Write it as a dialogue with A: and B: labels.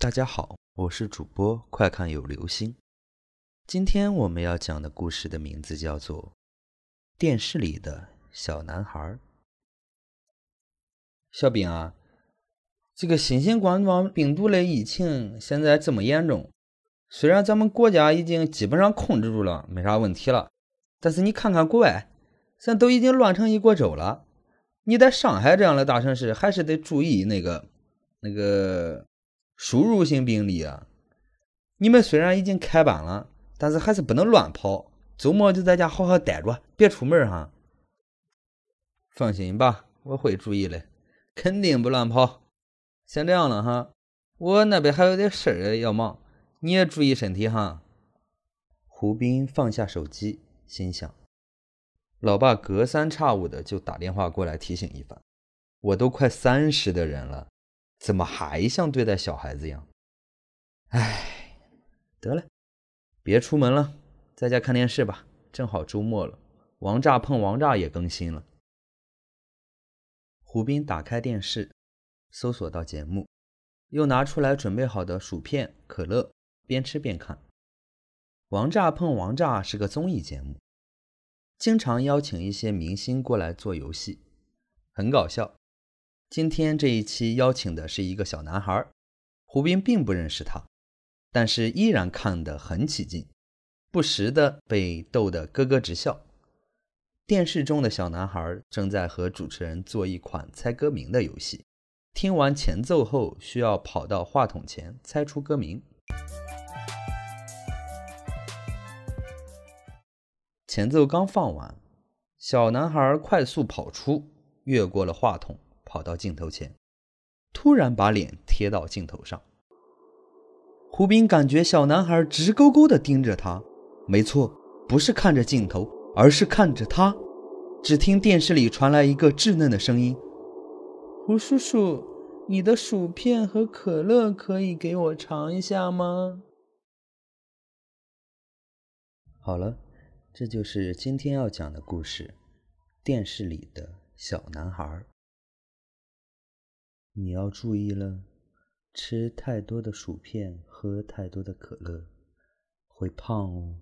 A: 大家好，我是主播快看有流星。今天我们要讲的故事的名字叫做《电视里的小男孩》。
B: 小兵啊，这个新型冠状病毒的疫情现在这么严重，虽然咱们国家已经基本上控制住了，没啥问题了，但是你看看国外，咱都已经乱成一锅粥了。你在上海这样的大城市，还是得注意那个那个输入性病例啊。你们虽然已经开班了，但是还是不能乱跑，周末就在家好好待着，别出门哈。放心吧，我会注意的，肯定不乱跑。先这样了哈，我那边还有点事儿要忙，你也注意身体哈。
A: 胡斌放下手机，心想。老爸隔三差五的就打电话过来提醒一番，我都快三十的人了，怎么还像对待小孩子一样？
B: 哎，得了，别出门了，在家看电视吧。正好周末了，王炸碰王炸也更新了。
A: 胡斌打开电视，搜索到节目，又拿出来准备好的薯片、可乐，边吃边看。王炸碰王炸是个综艺节目。经常邀请一些明星过来做游戏，很搞笑。今天这一期邀请的是一个小男孩，胡斌并不认识他，但是依然看得很起劲，不时的被逗得咯咯直笑。电视中的小男孩正在和主持人做一款猜歌名的游戏，听完前奏后需要跑到话筒前猜出歌名。前奏刚放完，小男孩快速跑出，越过了话筒，跑到镜头前，突然把脸贴到镜头上。胡斌感觉小男孩直勾勾地盯着他，没错，不是看着镜头，而是看着他。只听电视里传来一个稚嫩的声音：“
C: 胡叔叔，你的薯片和可乐可以给我尝一下吗？”
A: 好了。这就是今天要讲的故事，电视里的小男孩。你要注意了，吃太多的薯片，喝太多的可乐，会胖哦。